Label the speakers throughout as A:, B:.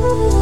A: Thank.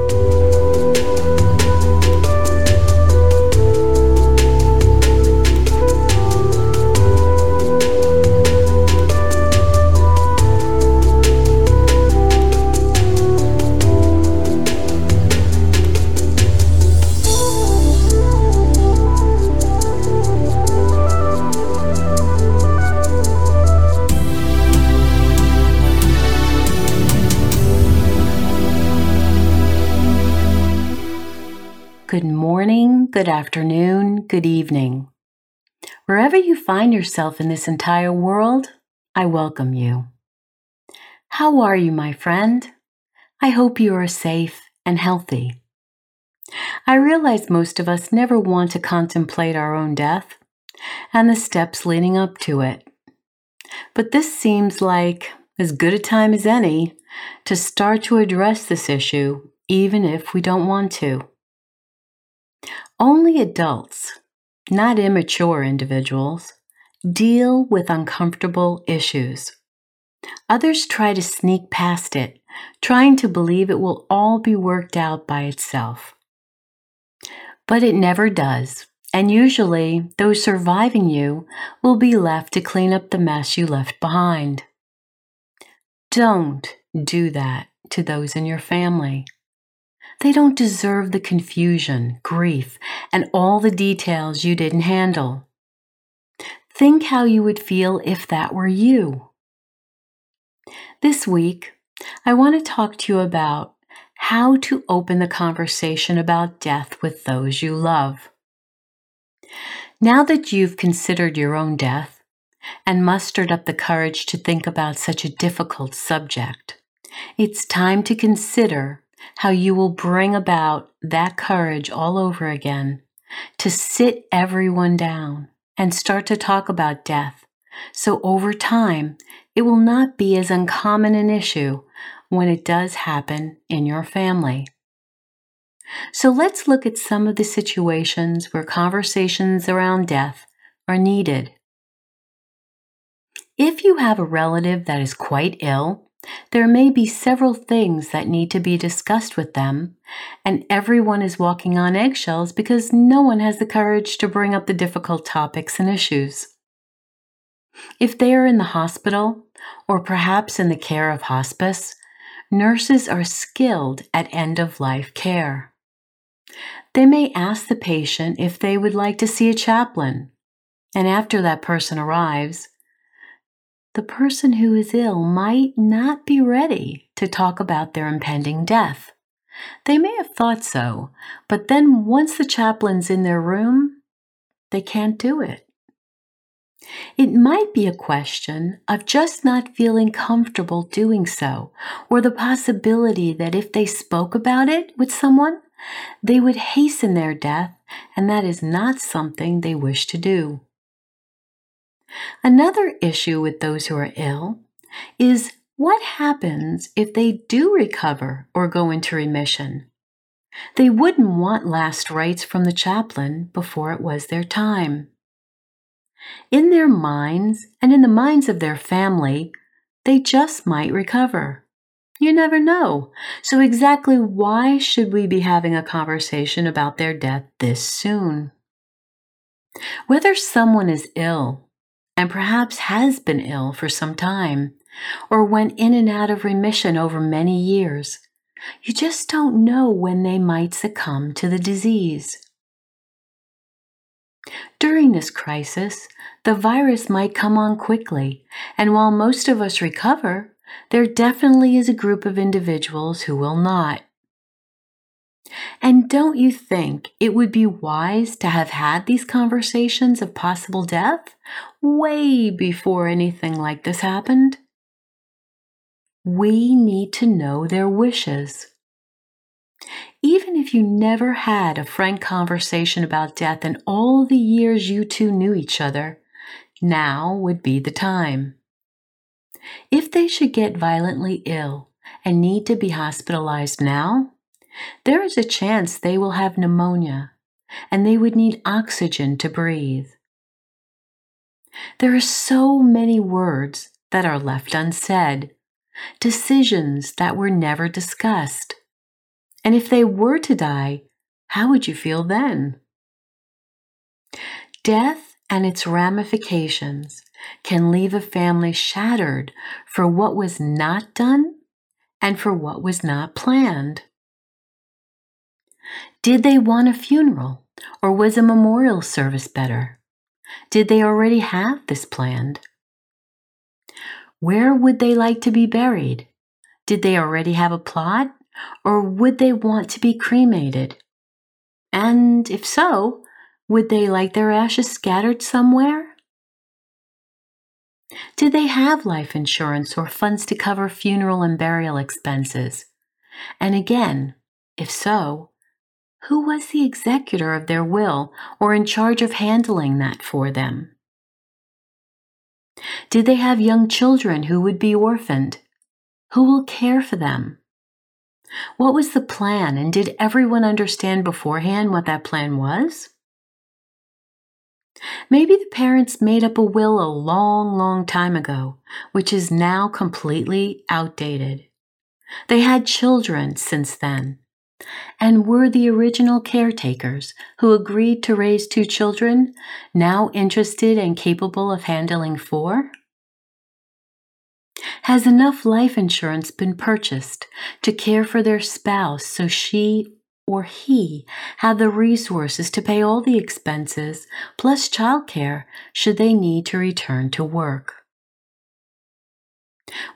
A: Morning, good afternoon, good evening. Wherever you find yourself in this entire world, I welcome you. How are you, my friend? I hope you are safe and healthy. I realize most of us never want to contemplate our own death and the steps leading up to it. But this seems like as good a time as any to start to address this issue, even if we don't want to. Only adults, not immature individuals, deal with uncomfortable issues. Others try to sneak past it, trying to believe it will all be worked out by itself. But it never does, and usually those surviving you will be left to clean up the mess you left behind. Don't do that to those in your family. They don't deserve the confusion, grief, and all the details you didn't handle. Think how you would feel if that were you. This week, I want to talk to you about how to open the conversation about death with those you love. Now that you've considered your own death and mustered up the courage to think about such a difficult subject, it's time to consider how you will bring about that courage all over again to sit everyone down and start to talk about death. So over time, it will not be as uncommon an issue when it does happen in your family. So let's look at some of the situations where conversations around death are needed. If you have a relative that is quite ill there may be several things that need to be discussed with them, and everyone is walking on eggshells because no one has the courage to bring up the difficult topics and issues. If they are in the hospital, or perhaps in the care of hospice, nurses are skilled at end of life care. They may ask the patient if they would like to see a chaplain, and after that person arrives, the person who is ill might not be ready to talk about their impending death. They may have thought so, but then once the chaplain's in their room, they can't do it. It might be a question of just not feeling comfortable doing so, or the possibility that if they spoke about it with someone, they would hasten their death, and that is not something they wish to do. Another issue with those who are ill is what happens if they do recover or go into remission? They wouldn't want last rites from the chaplain before it was their time. In their minds and in the minds of their family, they just might recover. You never know. So, exactly why should we be having a conversation about their death this soon? Whether someone is ill and perhaps has been ill for some time, or went in and out of remission over many years. You just don't know when they might succumb to the disease. During this crisis, the virus might come on quickly, and while most of us recover, there definitely is a group of individuals who will not. And don't you think it would be wise to have had these conversations of possible death way before anything like this happened? We need to know their wishes. Even if you never had a frank conversation about death in all the years you two knew each other, now would be the time. If they should get violently ill and need to be hospitalized now, there is a chance they will have pneumonia and they would need oxygen to breathe. There are so many words that are left unsaid, decisions that were never discussed. And if they were to die, how would you feel then? Death and its ramifications can leave a family shattered for what was not done and for what was not planned. Did they want a funeral or was a memorial service better? Did they already have this planned? Where would they like to be buried? Did they already have a plot or would they want to be cremated? And if so, would they like their ashes scattered somewhere? Did they have life insurance or funds to cover funeral and burial expenses? And again, if so, who was the executor of their will or in charge of handling that for them? Did they have young children who would be orphaned? Who will care for them? What was the plan, and did everyone understand beforehand what that plan was? Maybe the parents made up a will a long, long time ago, which is now completely outdated. They had children since then, and were the original caretakers who agreed to raise two children now interested and capable of handling four? Has enough life insurance been purchased to care for their spouse so she or he have the resources to pay all the expenses plus childcare should they need to return to work?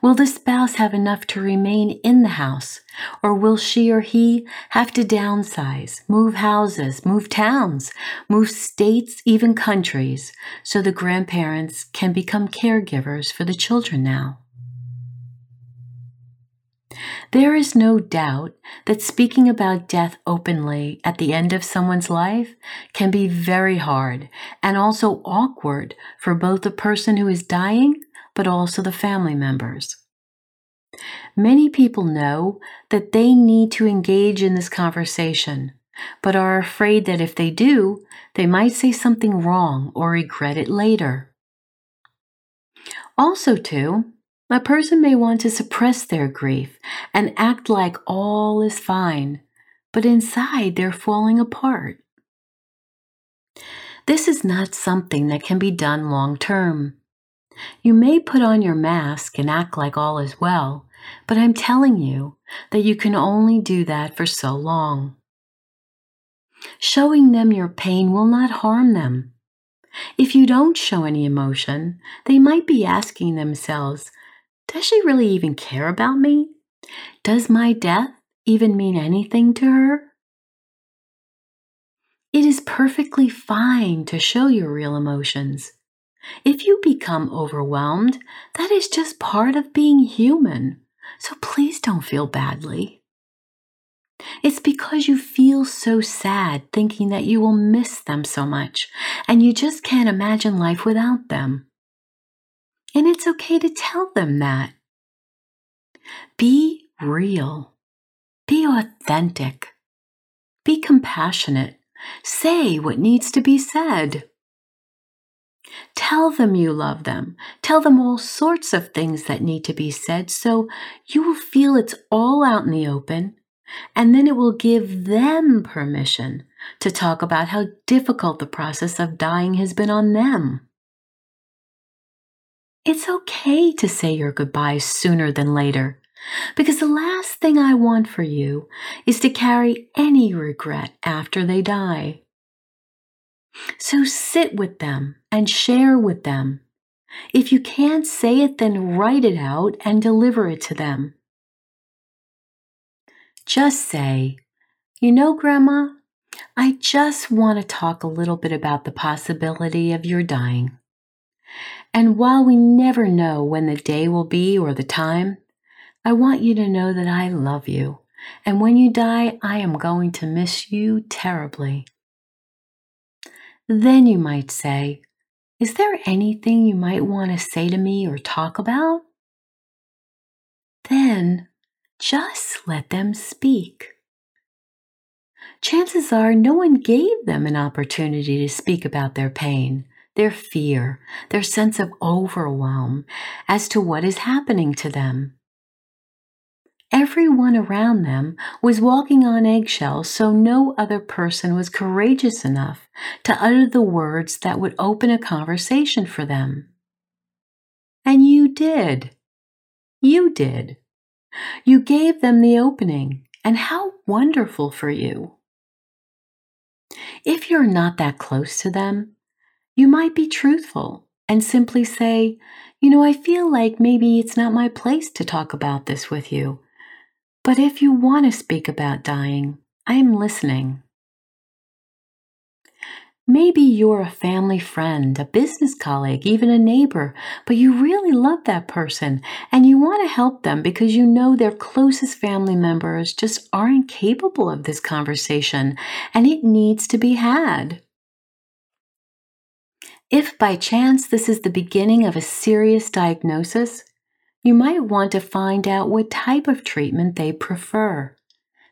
A: Will the spouse have enough to remain in the house, or will she or he have to downsize, move houses, move towns, move states, even countries, so the grandparents can become caregivers for the children now? There is no doubt that speaking about death openly at the end of someone's life can be very hard and also awkward for both the person who is dying but also the family members. Many people know that they need to engage in this conversation, but are afraid that if they do, they might say something wrong or regret it later. Also, too, a person may want to suppress their grief and act like all is fine, but inside they're falling apart. This is not something that can be done long term. You may put on your mask and act like all is well, but I'm telling you that you can only do that for so long. Showing them your pain will not harm them. If you don't show any emotion, they might be asking themselves, Does she really even care about me? Does my death even mean anything to her? It is perfectly fine to show your real emotions. If you become overwhelmed, that is just part of being human. So please don't feel badly. It's because you feel so sad thinking that you will miss them so much and you just can't imagine life without them. And it's okay to tell them that. Be real. Be authentic. Be compassionate. Say what needs to be said. Tell them you love them. Tell them all sorts of things that need to be said so you will feel it's all out in the open. And then it will give them permission to talk about how difficult the process of dying has been on them. It's okay to say your goodbyes sooner than later, because the last thing I want for you is to carry any regret after they die. So sit with them and share with them. If you can't say it, then write it out and deliver it to them. Just say, You know, Grandma, I just want to talk a little bit about the possibility of your dying. And while we never know when the day will be or the time, I want you to know that I love you. And when you die, I am going to miss you terribly. Then you might say, Is there anything you might want to say to me or talk about? Then just let them speak. Chances are no one gave them an opportunity to speak about their pain, their fear, their sense of overwhelm as to what is happening to them. Everyone around them was walking on eggshells, so no other person was courageous enough to utter the words that would open a conversation for them. And you did. You did. You gave them the opening, and how wonderful for you. If you're not that close to them, you might be truthful and simply say, You know, I feel like maybe it's not my place to talk about this with you. But if you want to speak about dying, I am listening. Maybe you're a family friend, a business colleague, even a neighbor, but you really love that person and you want to help them because you know their closest family members just aren't capable of this conversation and it needs to be had. If by chance this is the beginning of a serious diagnosis, you might want to find out what type of treatment they prefer.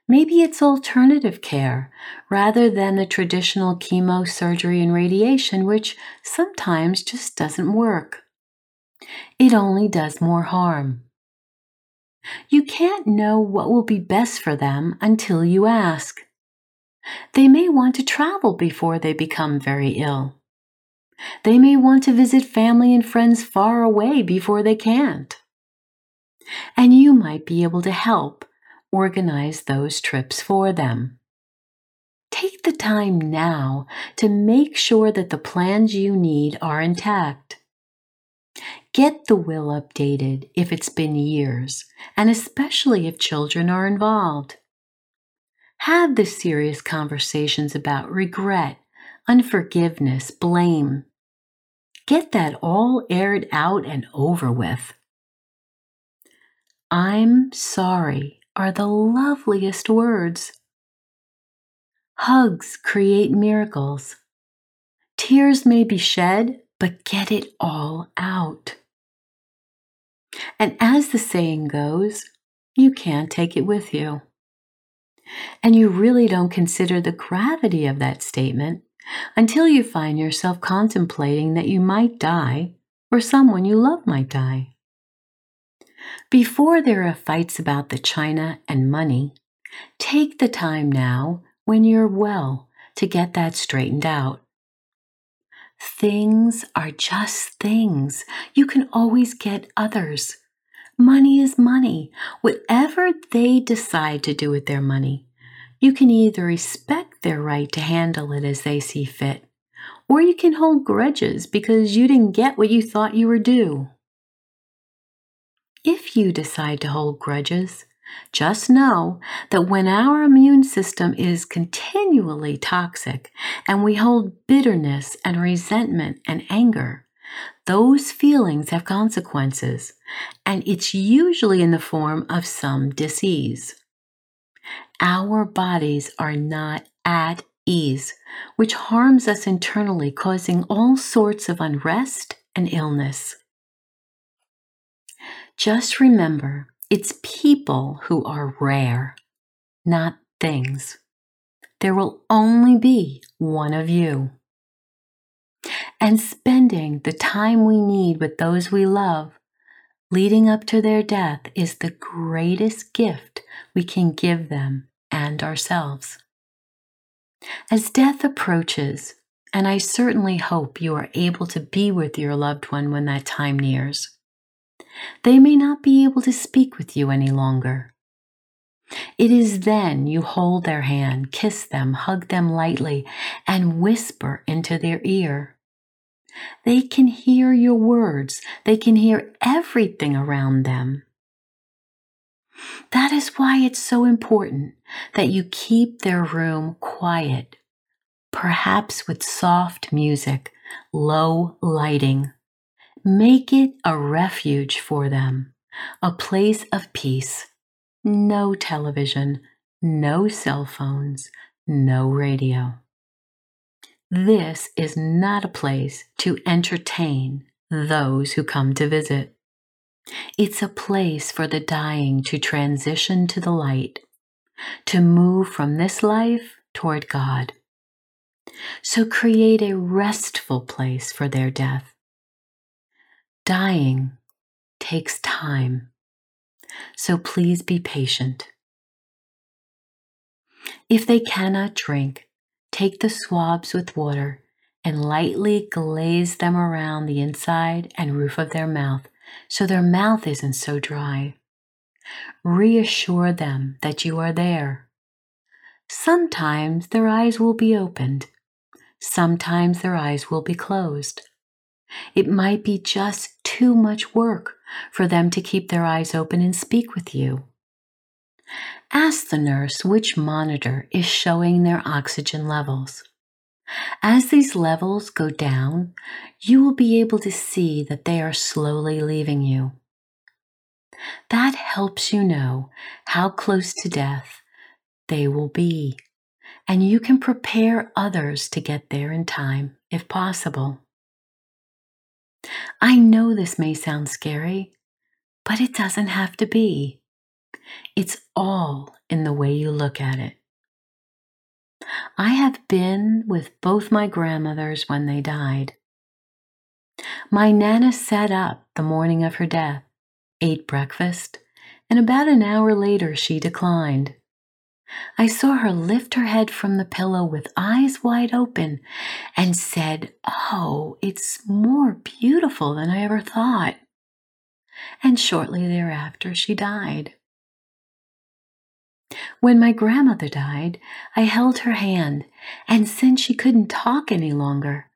A: Maybe it's alternative care rather than the traditional chemo, surgery, and radiation, which sometimes just doesn't work. It only does more harm. You can't know what will be best for them until you ask. They may want to travel before they become very ill. They may want to visit family and friends far away before they can't. And you might be able to help organize those trips for them. Take the time now to make sure that the plans you need are intact. Get the will updated if it's been years, and especially if children are involved. Have the serious conversations about regret, unforgiveness, blame. Get that all aired out and over with. I'm sorry are the loveliest words. Hugs create miracles. Tears may be shed, but get it all out. And as the saying goes, you can't take it with you. And you really don't consider the gravity of that statement until you find yourself contemplating that you might die or someone you love might die. Before there are fights about the china and money, take the time now when you're well to get that straightened out. Things are just things. You can always get others. Money is money. Whatever they decide to do with their money, you can either respect their right to handle it as they see fit, or you can hold grudges because you didn't get what you thought you were due. If you decide to hold grudges, just know that when our immune system is continually toxic and we hold bitterness and resentment and anger, those feelings have consequences, and it's usually in the form of some disease. Our bodies are not at ease, which harms us internally, causing all sorts of unrest and illness. Just remember, it's people who are rare, not things. There will only be one of you. And spending the time we need with those we love leading up to their death is the greatest gift we can give them and ourselves. As death approaches, and I certainly hope you are able to be with your loved one when that time nears, they may not be able to speak with you any longer. It is then you hold their hand, kiss them, hug them lightly, and whisper into their ear. They can hear your words, they can hear everything around them. That is why it's so important that you keep their room quiet, perhaps with soft music, low lighting. Make it a refuge for them, a place of peace. No television, no cell phones, no radio. This is not a place to entertain those who come to visit. It's a place for the dying to transition to the light, to move from this life toward God. So create a restful place for their death. Dying takes time, so please be patient. If they cannot drink, take the swabs with water and lightly glaze them around the inside and roof of their mouth so their mouth isn't so dry. Reassure them that you are there. Sometimes their eyes will be opened. Sometimes their eyes will be closed. It might be just too much work for them to keep their eyes open and speak with you. Ask the nurse which monitor is showing their oxygen levels. As these levels go down, you will be able to see that they are slowly leaving you. That helps you know how close to death they will be, and you can prepare others to get there in time if possible. I know this may sound scary, but it doesn't have to be. It's all in the way you look at it. I have been with both my grandmothers when they died. My Nana sat up the morning of her death, ate breakfast, and about an hour later she declined. I saw her lift her head from the pillow with eyes wide open and said, Oh, it's more beautiful than I ever thought. And shortly thereafter she died. When my grandmother died, I held her hand, and since she couldn't talk any longer,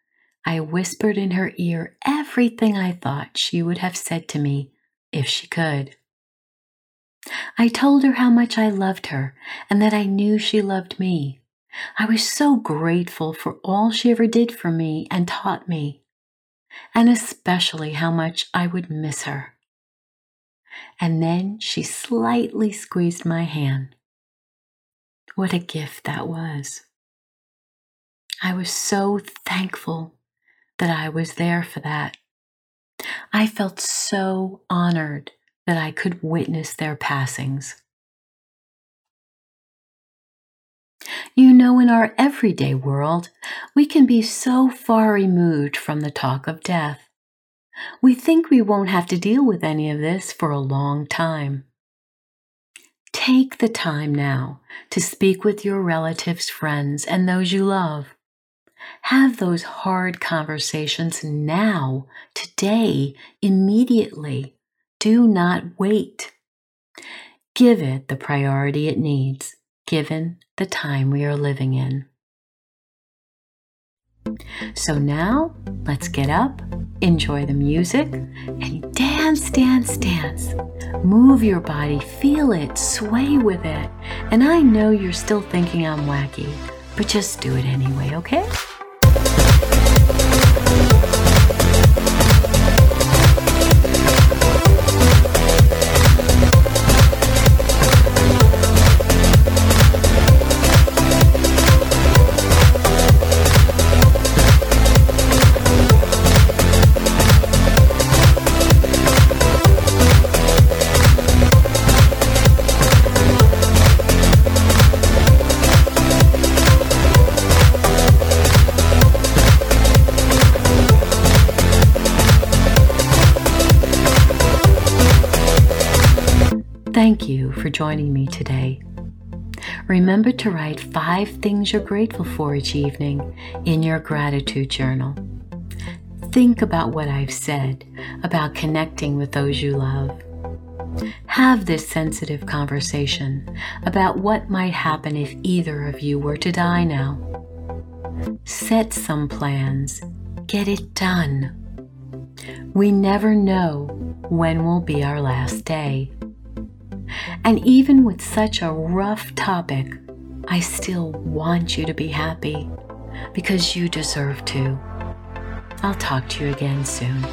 A: I whispered in her ear everything I thought she would have said to me if she could. I told her how much I loved her and that I knew she loved me. I was so grateful for all she ever did for me and taught me, and especially how much I would miss her. And then she slightly squeezed my hand. What a gift that was. I was so thankful that I was there for that. I felt so honored that I could witness their passings. You know, in our everyday world, we can be so far removed from the talk of death. We think we won't have to deal with any of this for a long time. Take the time now to speak with your relatives, friends, and those you love. Have those hard conversations now, today, immediately. Do not wait. Give it the priority it needs, given the time we are living in. So now, let's get up, enjoy the music, and dance, dance, dance. Move your body, feel it, sway with it. And I know you're still thinking I'm wacky, but just do it anyway, okay? Thank you for joining me today. Remember to write five things you're grateful for each evening in your gratitude journal. Think about what I've said about connecting with those you love. Have this sensitive conversation about what might happen if either of you were to die now. Set some plans. Get it done. We never know when will be our last day. And even with such a rough topic, I still want you to be happy because you deserve to. I'll talk to you again soon.